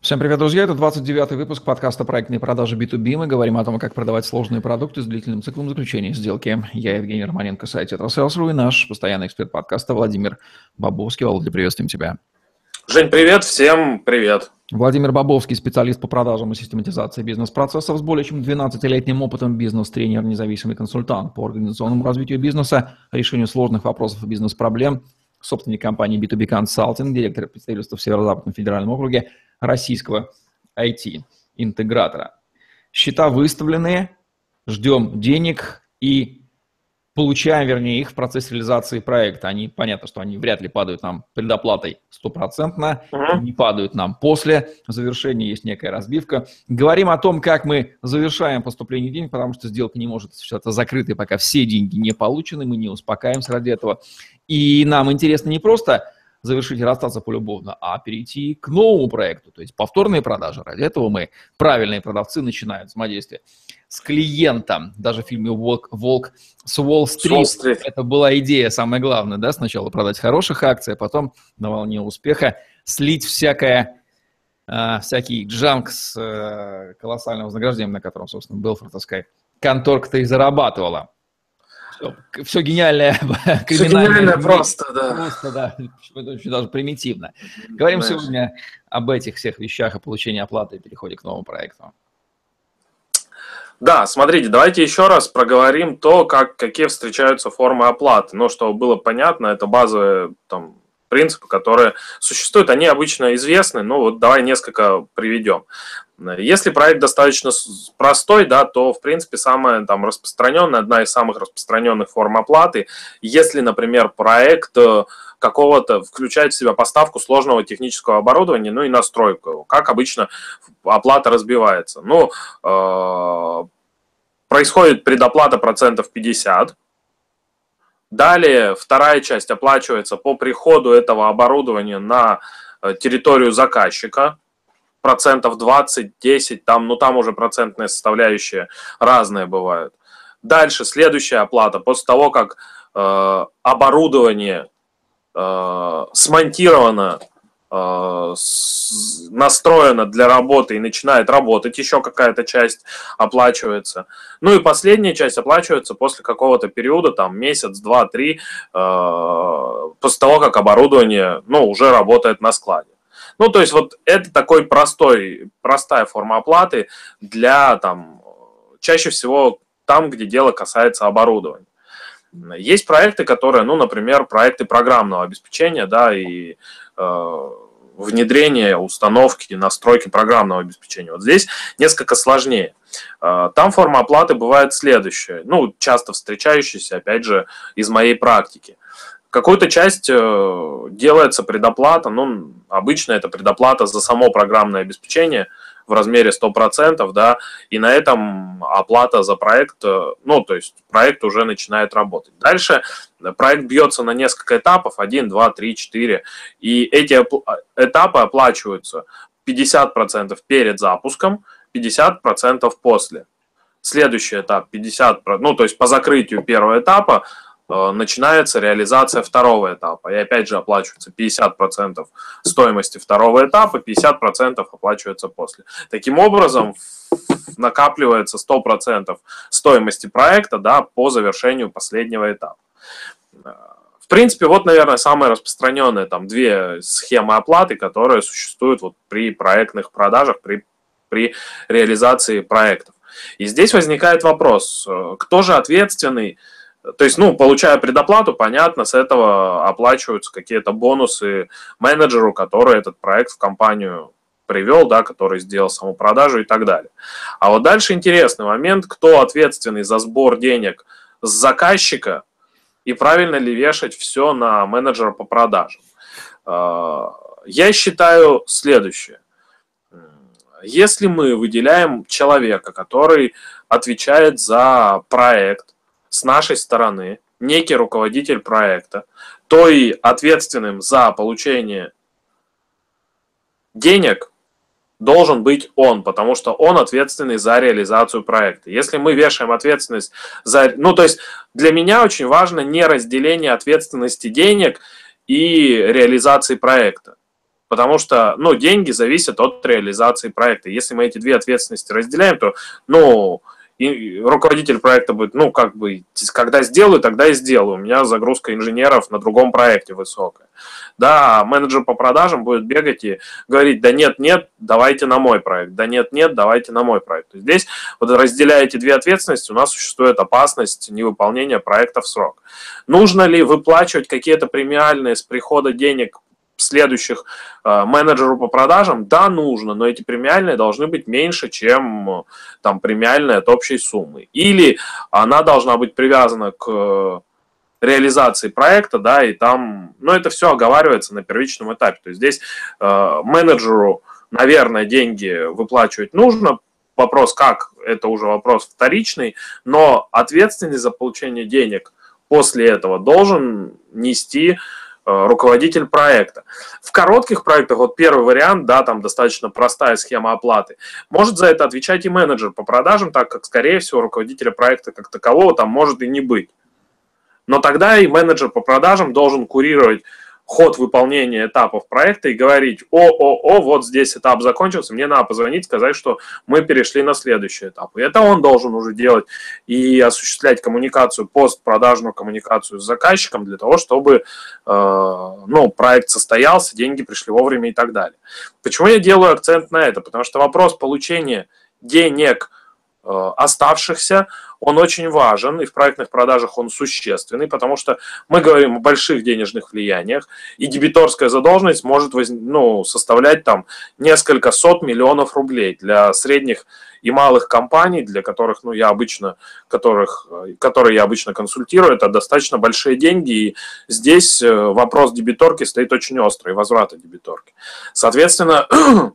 Всем привет, друзья! Это 29-й выпуск подкаста «Проектные продажи B2B». Мы говорим о том, как продавать сложные продукты с длительным циклом заключения сделки. Я Евгений Романенко, сайт «Этросейлс.ру» и наш постоянный эксперт подкаста Владимир Бабовский. Володя, приветствуем тебя. Жень, привет! Всем привет! Владимир Бабовский, специалист по продажам и систематизации бизнес-процессов с более чем 12-летним опытом, бизнес-тренер, независимый консультант по организационному развитию бизнеса, решению сложных вопросов и бизнес-проблем, собственник компании B2B Consulting, директор представительства в Северо-Западном федеральном округе – российского IT-интегратора. Счета выставлены, ждем денег и получаем, вернее, их в процессе реализации проекта. Они, понятно, что они вряд ли падают нам предоплатой стопроцентно, uh-huh. не падают нам после завершения, есть некая разбивка. Говорим о том, как мы завершаем поступление денег, потому что сделка не может считаться закрытой, пока все деньги не получены, мы не успокаиваемся ради этого. И нам интересно не просто завершить и расстаться полюбовно, а перейти к новому проекту, то есть повторные продажи. Ради этого мы, правильные продавцы, начинают взаимодействие с клиентом. Даже в фильме «Волк, Волк с Уолл-стрит» это была идея, самое главное, да, сначала продать хороших акций, а потом на волне успеха слить всякое, э, всякий джанк с э, колоссальным вознаграждением, на котором, собственно, Белфортовская конторка-то и зарабатывала все гениальное, все гениальное просто, да. Просто, да, очень даже примитивно. Говорим Знаешь. сегодня об этих всех вещах, о получении оплаты и переходе к новому проекту. Да, смотрите, давайте еще раз проговорим то, как, какие встречаются формы оплаты. Ну, чтобы было понятно, это базовые там, принципы, которые существуют, они обычно известны, но вот давай несколько приведем. Если проект достаточно простой, да, то, в принципе, самая там распространенная, одна из самых распространенных форм оплаты, если, например, проект э, какого-то включает в себя поставку сложного технического оборудования, ну и настройку, как обычно оплата разбивается. Ну, э, происходит предоплата процентов 50, Далее вторая часть оплачивается по приходу этого оборудования на э, территорию заказчика, процентов 20, 10, там, ну там уже процентные составляющие разные бывают. Дальше следующая оплата, после того, как э, оборудование э, смонтировано Э, настроена для работы и начинает работать, еще какая-то часть оплачивается. Ну и последняя часть оплачивается после какого-то периода, там месяц, два, три, э, после того, как оборудование, ну, уже работает на складе. Ну, то есть вот это такой простой, простая форма оплаты для, там, чаще всего там, где дело касается оборудования. Есть проекты, которые, ну, например, проекты программного обеспечения, да, и Э, внедрение, установки, настройки программного обеспечения. Вот здесь несколько сложнее. Э, там форма оплаты бывает следующая, ну, часто встречающаяся, опять же, из моей практики. Какую-то часть э, делается предоплата, ну, обычно это предоплата за само программное обеспечение – в размере 100%, да, и на этом оплата за проект, э, ну, то есть проект уже начинает работать. Дальше проект бьется на несколько этапов, 1, 2, 3, 4, и эти этапы оплачиваются 50% перед запуском, 50% после. Следующий этап 50%, ну, то есть по закрытию первого этапа Э, начинается реализация второго этапа. И опять же оплачивается 50% стоимости второго этапа, 50% оплачивается после. Таким образом, накапливается 100% стоимости проекта да, по завершению последнего этапа. В принципе, вот, наверное, самые распространенные там две схемы оплаты, которые существуют вот при проектных продажах, при, при реализации проектов. И здесь возникает вопрос, э, кто же ответственный то есть, ну, получая предоплату, понятно, с этого оплачиваются какие-то бонусы менеджеру, который этот проект в компанию привел, да, который сделал саму продажу и так далее. А вот дальше интересный момент, кто ответственный за сбор денег с заказчика и правильно ли вешать все на менеджера по продажам. А, я считаю следующее. Если мы выделяем человека, который отвечает за проект, с нашей стороны некий руководитель проекта, то и ответственным за получение денег должен быть он, потому что он ответственный за реализацию проекта. Если мы вешаем ответственность за... Ну, то есть для меня очень важно не разделение ответственности денег и реализации проекта. Потому что, ну, деньги зависят от реализации проекта. Если мы эти две ответственности разделяем, то, ну, и руководитель проекта будет, ну, как бы, когда сделаю, тогда и сделаю. У меня загрузка инженеров на другом проекте высокая. Да, менеджер по продажам будет бегать и говорить, да нет, нет, давайте на мой проект, да нет, нет, давайте на мой проект. Здесь, вот разделяя эти две ответственности, у нас существует опасность невыполнения проекта в срок. Нужно ли выплачивать какие-то премиальные с прихода денег следующих э, менеджеру по продажам, да, нужно, но эти премиальные должны быть меньше, чем там премиальные от общей суммы. Или она должна быть привязана к реализации проекта, да, и там, ну, это все оговаривается на первичном этапе. То есть здесь э, менеджеру, наверное, деньги выплачивать нужно, вопрос как, это уже вопрос вторичный, но ответственность за получение денег после этого должен нести Э, руководитель проекта. В коротких проектах, вот первый вариант, да, там достаточно простая схема оплаты, может за это отвечать и менеджер по продажам, так как, скорее всего, руководителя проекта как такового там может и не быть. Но тогда и менеджер по продажам должен курировать ход выполнения этапов проекта и говорить, о, о, о, вот здесь этап закончился, мне надо позвонить, сказать, что мы перешли на следующий этап. И это он должен уже делать и осуществлять коммуникацию, постпродажную коммуникацию с заказчиком для того, чтобы э, ну, проект состоялся, деньги пришли вовремя и так далее. Почему я делаю акцент на это? Потому что вопрос получения денег оставшихся, он очень важен, и в проектных продажах он существенный, потому что мы говорим о больших денежных влияниях, и дебиторская задолженность может ну, составлять там несколько сот миллионов рублей для средних и малых компаний, для которых ну, я обычно, которых, которые я обычно консультирую, это достаточно большие деньги, и здесь э, вопрос дебиторки стоит очень острый, возврата дебиторки. Соответственно,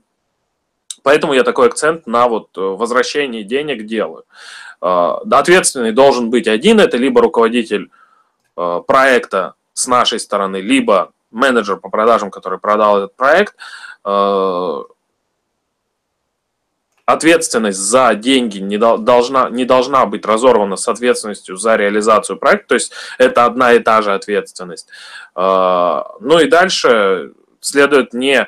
Поэтому я такой акцент на вот э, возвращение денег делаю. А, ответственный должен быть один, это либо руководитель а, проекта с нашей стороны, либо менеджер по продажам, который продал этот проект. А, ответственность за деньги не должна, не должна быть разорвана с ответственностью за реализацию проекта, то есть это одна и та же ответственность. Ну и дальше следует не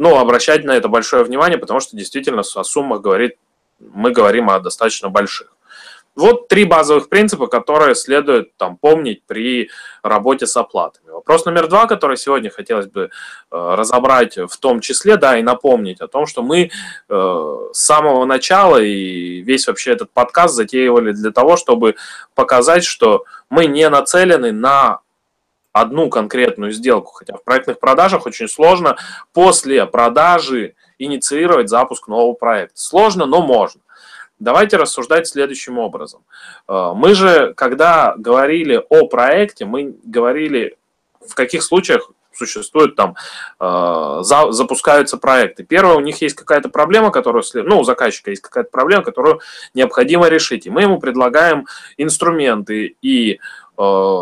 ну, обращать на это большое внимание, потому что действительно о суммах говорит, мы говорим о достаточно больших. Вот три базовых принципа, которые следует там, помнить при работе с оплатами. Вопрос номер два, который сегодня хотелось бы э, разобрать в том числе, да, и напомнить о том, что мы э, с самого начала и весь вообще этот подкаст затеивали для того, чтобы показать, что мы не нацелены на одну конкретную сделку, хотя в проектных продажах очень сложно после продажи инициировать запуск нового проекта. Сложно, но можно. Давайте рассуждать следующим образом. Э, мы же, когда говорили о проекте, мы говорили, в каких случаях существуют там, э, за, запускаются проекты. Первое, у них есть какая-то проблема, которую, ну, у заказчика есть какая-то проблема, которую необходимо решить. И мы ему предлагаем инструменты и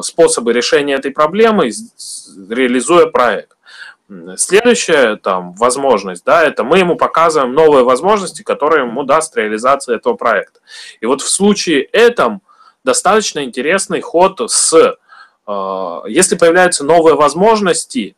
способы решения этой проблемы, реализуя проект. Следующая там возможность, да, это мы ему показываем новые возможности, которые ему даст реализация этого проекта. И вот в случае этом достаточно интересный ход с, э, если появляются новые возможности,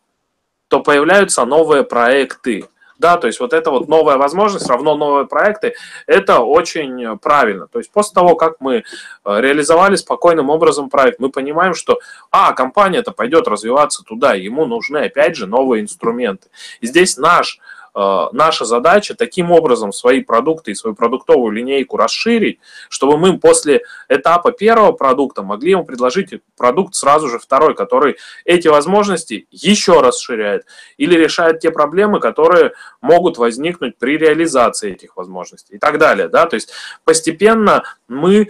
то появляются новые проекты. Да, то есть вот эта вот новая возможность равно новые проекты, это очень правильно. То есть после того, как мы э, реализовали спокойным образом проект, мы понимаем, что, а, компания-то пойдет развиваться туда, ему нужны, опять же, новые инструменты. И здесь наш наша задача таким образом свои продукты и свою продуктовую линейку расширить, чтобы мы после этапа первого продукта могли ему предложить продукт сразу же второй, который эти возможности еще расширяет или решает те проблемы, которые могут возникнуть при реализации этих возможностей и так далее. Да? То есть постепенно мы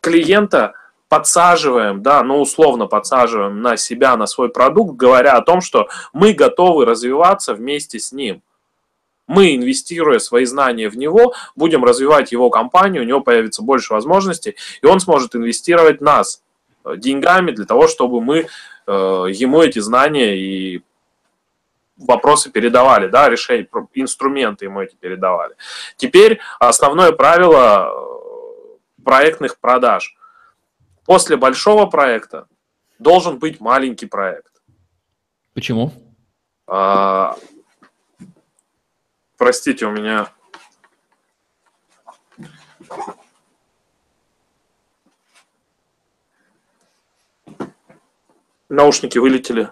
клиента подсаживаем, да, ну условно подсаживаем на себя, на свой продукт, говоря о том, что мы готовы развиваться вместе с ним. Мы, инвестируя свои знания в него, будем развивать его компанию, у него появится больше возможностей, и он сможет инвестировать нас э, деньгами для того, чтобы мы э, ему эти знания и вопросы передавали, да, решения, инструменты ему эти передавали. Теперь основное правило э, проектных продаж. После большого проекта должен быть маленький проект. Почему? А, Простите, у меня наушники вылетели.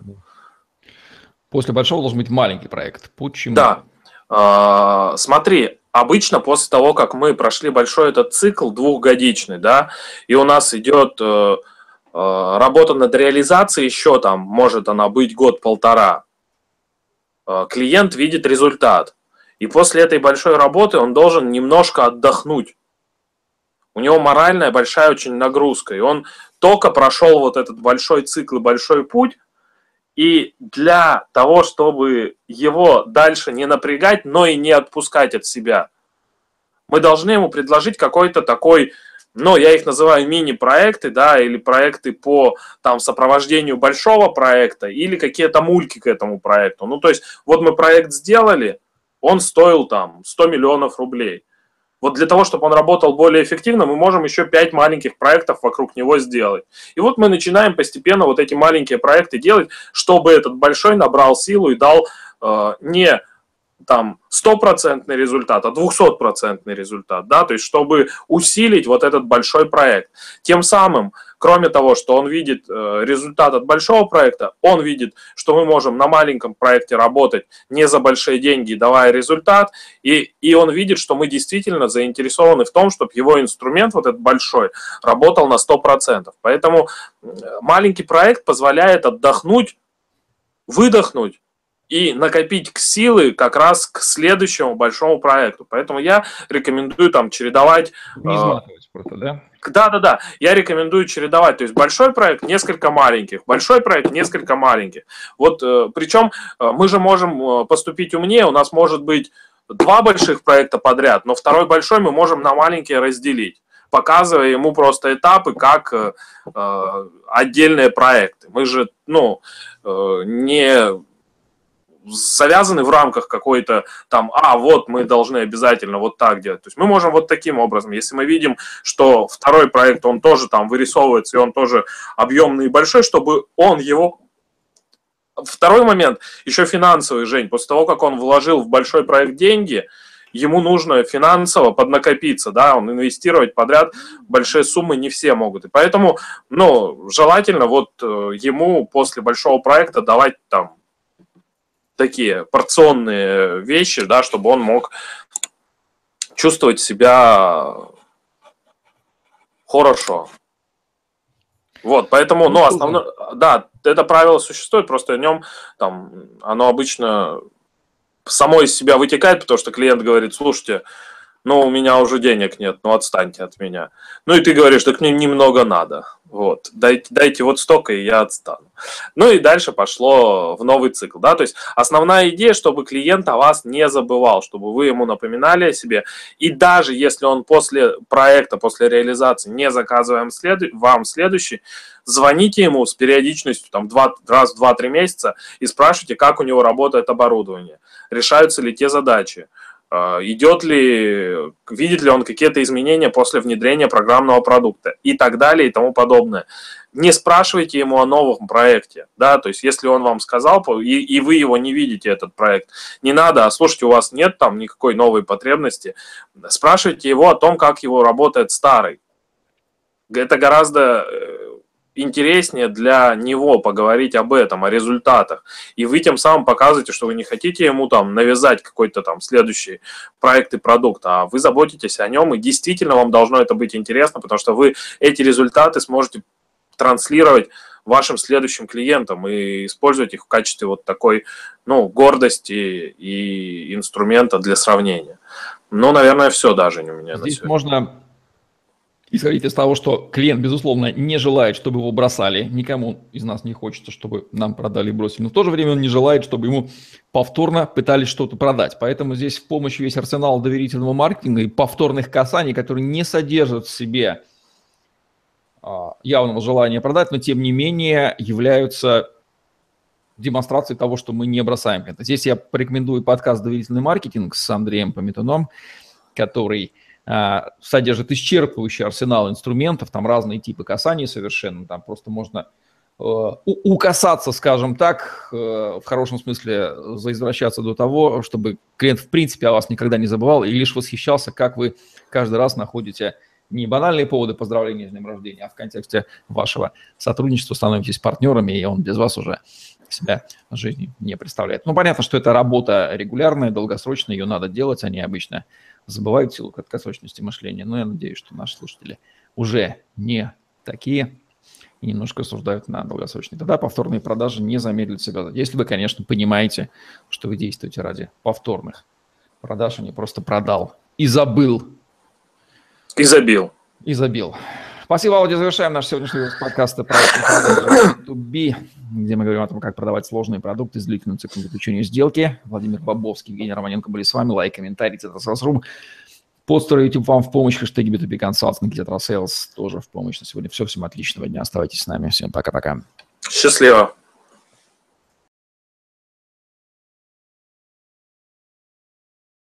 После большого должен быть маленький проект. Почему? Да. А, смотри, обычно после того, как мы прошли большой этот цикл двухгодичный, да, и у нас идет э, э, работа над реализацией еще там, может она быть год-полтора, э, клиент видит результат. И после этой большой работы он должен немножко отдохнуть. У него моральная большая очень нагрузка, и он только прошел вот этот большой цикл, большой путь, и для того, чтобы его дальше не напрягать, но и не отпускать от себя, мы должны ему предложить какой-то такой, ну, я их называю мини-проекты, да, или проекты по там сопровождению большого проекта, или какие-то мульки к этому проекту. Ну, то есть, вот мы проект сделали, он стоил там 100 миллионов рублей. Вот для того, чтобы он работал более эффективно, мы можем еще 5 маленьких проектов вокруг него сделать. И вот мы начинаем постепенно вот эти маленькие проекты делать, чтобы этот большой набрал силу и дал э, не там стопроцентный результат, а двухсотпроцентный результат, да, то есть чтобы усилить вот этот большой проект. Тем самым, кроме того, что он видит э, результат от большого проекта, он видит, что мы можем на маленьком проекте работать не за большие деньги, давая результат, и, и он видит, что мы действительно заинтересованы в том, чтобы его инструмент, вот этот большой, работал на 100%. Поэтому маленький проект позволяет отдохнуть, выдохнуть, и накопить силы как раз к следующему большому проекту. Поэтому я рекомендую там чередовать... Не э, изматывать просто, да? Да, да, да. Я рекомендую чередовать. То есть большой проект, несколько маленьких. Большой проект, несколько маленьких. Вот э, причем э, мы же можем поступить умнее. У нас может быть два больших проекта подряд, но второй большой мы можем на маленькие разделить показывая ему просто этапы как э, отдельные проекты. Мы же, ну, э, не завязаны в рамках какой-то там, а, вот мы должны обязательно вот так делать. То есть мы можем вот таким образом, если мы видим, что второй проект, он тоже там вырисовывается, и он тоже объемный и большой, чтобы он его Второй момент, еще финансовый, Жень. После того, как он вложил в большой проект деньги, ему нужно финансово поднакопиться, да, он инвестировать подряд большие суммы не все могут. И поэтому, ну, желательно вот э, ему после большого проекта давать там такие порционные вещи, да, чтобы он мог чувствовать себя хорошо. Вот, поэтому, ну, основное, да, это правило существует, просто о нем там, оно обычно само из себя вытекает, потому что клиент говорит, слушайте, ну, у меня уже денег нет, ну, отстаньте от меня. Ну, и ты говоришь, так мне немного надо. Вот, дайте, дайте вот столько, и я отстану. Ну и дальше пошло в новый цикл, да, то есть основная идея, чтобы клиент о вас не забывал, чтобы вы ему напоминали о себе, и даже если он после проекта, после реализации не заказываем след... вам следующий, звоните ему с периодичностью там два, раз в 2-3 месяца и спрашивайте, как у него работает оборудование, решаются ли те задачи, идет ли, видит ли он какие-то изменения после внедрения программного продукта и так далее и тому подобное. Не спрашивайте ему о новом проекте, да, то есть если он вам сказал, и, и вы его не видите, этот проект, не надо, а слушайте, у вас нет там никакой новой потребности, спрашивайте его о том, как его работает старый. Это гораздо э, интереснее для него поговорить об этом, о результатах. И вы тем самым показываете, что вы не хотите ему там навязать какой-то там следующий проект и продукт, а вы заботитесь о нем, и действительно вам должно это быть интересно, потому что вы эти результаты сможете транслировать вашим следующим клиентам и использовать их в качестве вот такой, ну, гордости и инструмента для сравнения. Ну, наверное, все даже не у меня Здесь можно исходить из того, что клиент, безусловно, не желает, чтобы его бросали. Никому из нас не хочется, чтобы нам продали и бросили. Но в то же время он не желает, чтобы ему повторно пытались что-то продать. Поэтому здесь в помощь весь арсенал доверительного маркетинга и повторных касаний, которые не содержат в себе а, явного желания продать, но тем не менее являются демонстрацией того, что мы не бросаем это. Здесь я порекомендую подкаст «Доверительный маркетинг» с Андреем Пометуном, который содержит исчерпывающий арсенал инструментов, там разные типы касаний совершенно, там просто можно укасаться, скажем так, в хорошем смысле заизвращаться до того, чтобы клиент в принципе о вас никогда не забывал и лишь восхищался, как вы каждый раз находите не банальные поводы поздравления с днем рождения, а в контексте вашего сотрудничества становитесь партнерами, и он без вас уже себя жизни не представляет. Ну, понятно, что это работа регулярная, долгосрочная, ее надо делать, они обычно забывают силу краткосрочности мышления, но я надеюсь, что наши слушатели уже не такие и немножко осуждают на долгосрочные. Тогда повторные продажи не замедлят себя. Если вы, конечно, понимаете, что вы действуете ради повторных продаж, а не просто продал и забыл и забил. И забил. Спасибо, Володя. Завершаем наш сегодняшний выпуск подкаста про B2B, где мы говорим о том, как продавать сложные продукты с длительным циклом заключения сделки. Владимир Бобовский, Евгений Романенко были с вами. Лайк, комментарий, Тетрасрум. Подстер YouTube вам в помощь, хэштеги B2B Consulting, Тетрасейлс тоже в помощь на сегодня. Все, всем отличного дня. Оставайтесь с нами. Всем пока-пока. Счастливо.